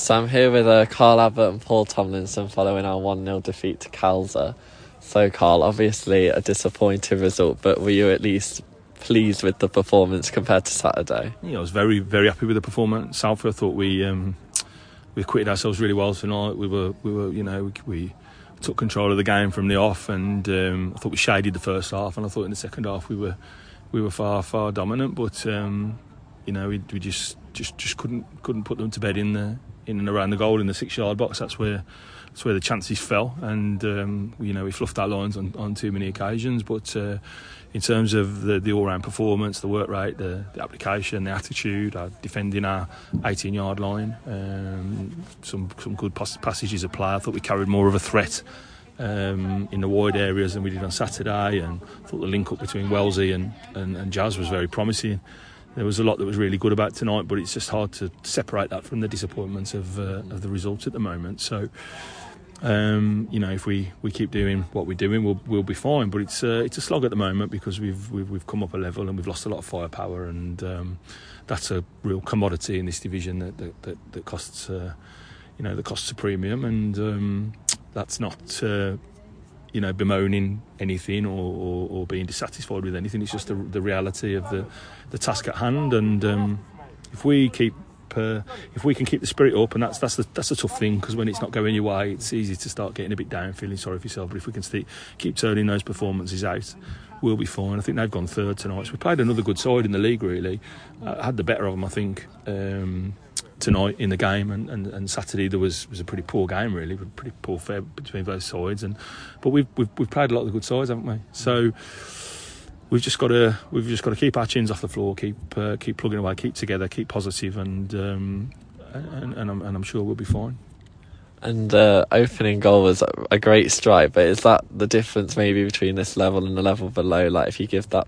So I'm here with uh, Carl Abbott and Paul Tomlinson following our 1 0 defeat to Calza. So, Carl, obviously a disappointing result, but were you at least pleased with the performance compared to Saturday? Yeah, I was very, very happy with the performance. Salford, I thought we um, we acquitted ourselves really well tonight. We were, we were, you know, we, we took control of the game from the off, and um, I thought we shaded the first half, and I thought in the second half we were we were far, far dominant, but um, you know, we, we just just just couldn't couldn't put them to bed in the in and around the goal in the six yard box. That's where that's where the chances fell, and um, you know we fluffed our lines on, on too many occasions. But uh, in terms of the, the all round performance, the work rate, the, the application, the attitude, our defending our 18 yard line, um, some some good passages of play. I thought we carried more of a threat. Um, in the wide areas than we did on Saturday, and I thought the link up between Wellesley and, and, and Jazz was very promising there was a lot that was really good about tonight, but it's just hard to separate that from the disappointments of uh, of the results at the moment. So, um, you know, if we, we keep doing what we're doing, we'll we'll be fine. But it's uh, it's a slog at the moment because we've, we've we've come up a level and we've lost a lot of firepower, and um, that's a real commodity in this division that that, that, that costs uh, you know that costs a premium, and um, that's not uh, you know, bemoaning anything or, or, or, being dissatisfied with anything. It's just the, the reality of the, the task at hand. And um, if we keep, uh, if we can keep the spirit up, and that's that's the that's a tough thing because when it's not going your way, it's easy to start getting a bit down, feeling sorry for yourself. But if we can keep turning those performances out, we'll be fine. I think they've gone third tonight. So we played another good side in the league. Really, uh, had the better of them, I think. Um, tonight in the game, and, and, and Saturday there was, was a pretty poor game, really, pretty poor fair between both sides. And but we've we've, we've played a lot of the good sides, haven't we? So we've just got to we've just got to keep our chins off the floor, keep uh, keep plugging away, keep together, keep positive, and um, and, and, I'm, and I'm sure we'll be fine. And uh, opening goal was a great strike, but is that the difference maybe between this level and the level below? Like if you give that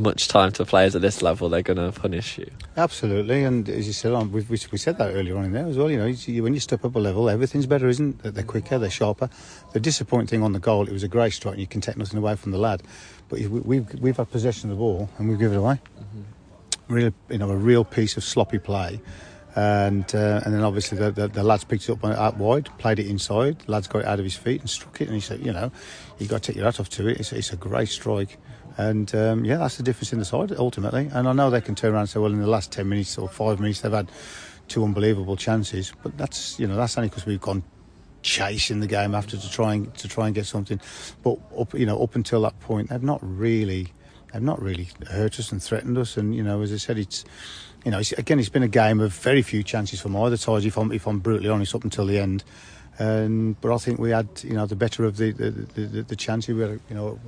much time to players at this level, they're going to punish you. Absolutely, and as you said, we, we, we said that earlier on in there as well. You know, you, when you step up a level, everything's better, isn't it? They're quicker, they're sharper. The disappointing thing on the goal, it was a great strike, and you can take nothing away from the lad. But we've we've had possession of the ball and we've given it away. Mm-hmm. Real, you know, a real piece of sloppy play. And uh, and then obviously the, the, the, lads picked it up out wide, played it inside. The lads got it out of his feet and struck it. And he said, you know, you got to take your hat off to it. It's, it's a great strike. And um, yeah, that's the difference in the side ultimately. And I know they can turn around and say, well, in the last 10 minutes or five minutes, they've had two unbelievable chances. But that's, you know, that's only because we've gone chasing the game after to try and to try and get something. But up, you know, up until that point, they've not really, they've not really hurt us and threatened us. And you know, as I said, it's, you know, it's, again, it's been a game of very few chances from either side. If I'm if I'm brutally honest, up until the end. And, but I think we had, you know, the better of the the, the, the chances. We had, you know,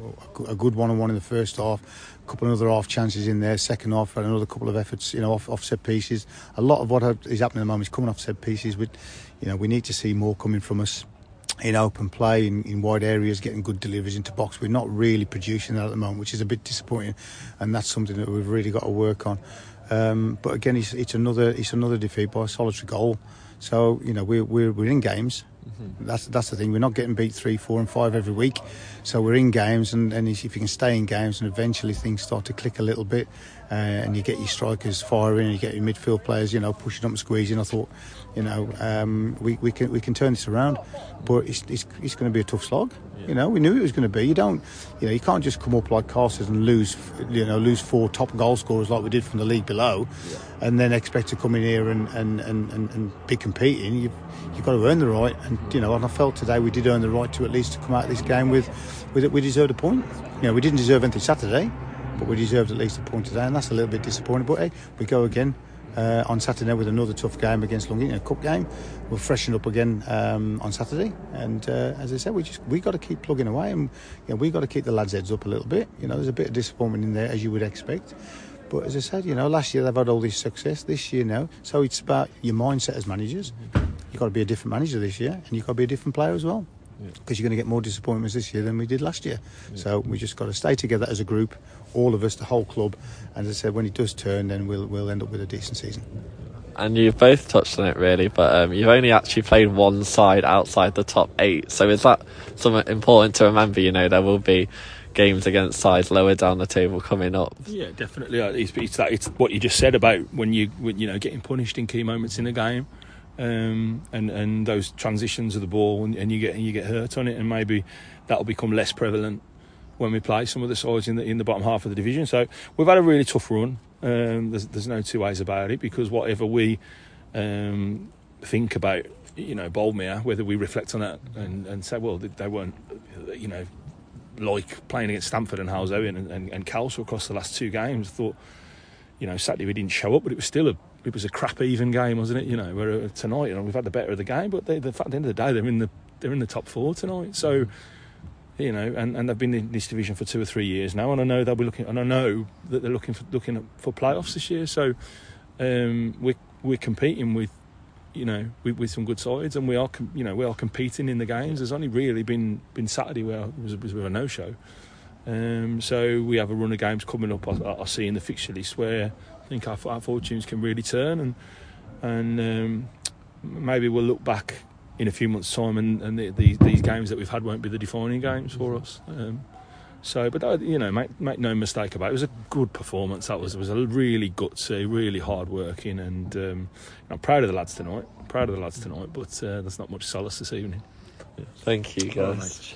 a, good one-on-one in the first half, a couple of other half chances in there. Second half, had another couple of efforts, you know, off, off set pieces. A lot of what is happening at the moment is coming off set pieces. With, you know, we need to see more coming from us in open play in, in wide areas, getting good deliveries into box. We're not really producing that at the moment, which is a bit disappointing, and that's something that we've really got to work on. Um, but again, it's, it's another it's another defeat by a solitary goal. So you know we're we're, we're in games. Mm-hmm. That's that's the thing. We're not getting beat three, four, and five every week. So we're in games, and, and if you can stay in games, and eventually things start to click a little bit, uh, and you get your strikers firing, and you get your midfield players, you know, pushing up and squeezing. I thought, you know, um, we, we can we can turn this around, but it's it's, it's going to be a tough slog. Yeah. You know, we knew it was going to be. You don't, you know, you can't just come up like Carsters and lose, you know, lose four top goal scorers like we did from the league below, yeah. and then expect to come in here and and, and, and, and be competing. You've you've got to earn the right, and you know, and I felt today we did earn the right to at least to come out of this game with with it. We deserved a point. You know, we didn't deserve anything Saturday but we deserved at least a point today, and that's a little bit disappointing. But hey, we go again uh, on Saturday with another tough game against Longin, a cup game. We'll freshen up again um, on Saturday, and uh, as I said, we just we got to keep plugging away, and you know, we got to keep the lads' heads up a little bit. You know, there's a bit of disappointment in there as you would expect. But as I said, you know, last year they've had all this success. This year now, so it's about your mindset as managers. You've got to be a different manager this year, and you've got to be a different player as well because yeah. you're going to get more disappointments this year than we did last year. Yeah. So we just got to stay together as a group, all of us, the whole club. And as I said, when it does turn, then we'll we'll end up with a decent season. And you've both touched on it really, but um, you've only actually played one side outside the top eight. So is that something important to remember? You know, there will be games against sides lower down the table coming up. Yeah, definitely. It's, it's, that, it's what you just said about when you when, you know getting punished in key moments in the game um, and and those transitions of the ball, and, and you get and you get hurt on it, and maybe that'll become less prevalent when we play some of the sides in the in the bottom half of the division. So we've had a really tough run. Um, there's, there's no two ways about it because whatever we um, think about, you know, Boldmere, whether we reflect on that and, and say, well, they weren't, you know, like playing against Stamford and Halesowen and, and, and Kelso across the last two games. Thought, you know, sadly we didn't show up, but it was still a it was a crap even game, wasn't it? You know, where uh, tonight, you know, we've had the better of the game, but they, the fact at the end of the day, they're in the they're in the top four tonight. So, you know, and, and they've been in this division for two or three years now, and I know they'll be looking, and I know that they're looking for looking for playoffs this year. So, um, we're we're competing with, you know, with, with some good sides, and we are, com- you know, we are competing in the games. There's only really been been Saturday where it was, was a no show. Um, so we have a run of games coming up. I, I see in the fixture list where I think our, our fortunes can really turn, and and um, maybe we'll look back in a few months' time, and, and the, the, these games that we've had won't be the defining games for us. Um, so, but uh, you know, make make no mistake about it. It was a good performance. That was it was a really gutsy, really hard working, and um, I'm proud of the lads tonight. proud of the lads tonight, but uh, there's not much solace this evening. Thank you, guys.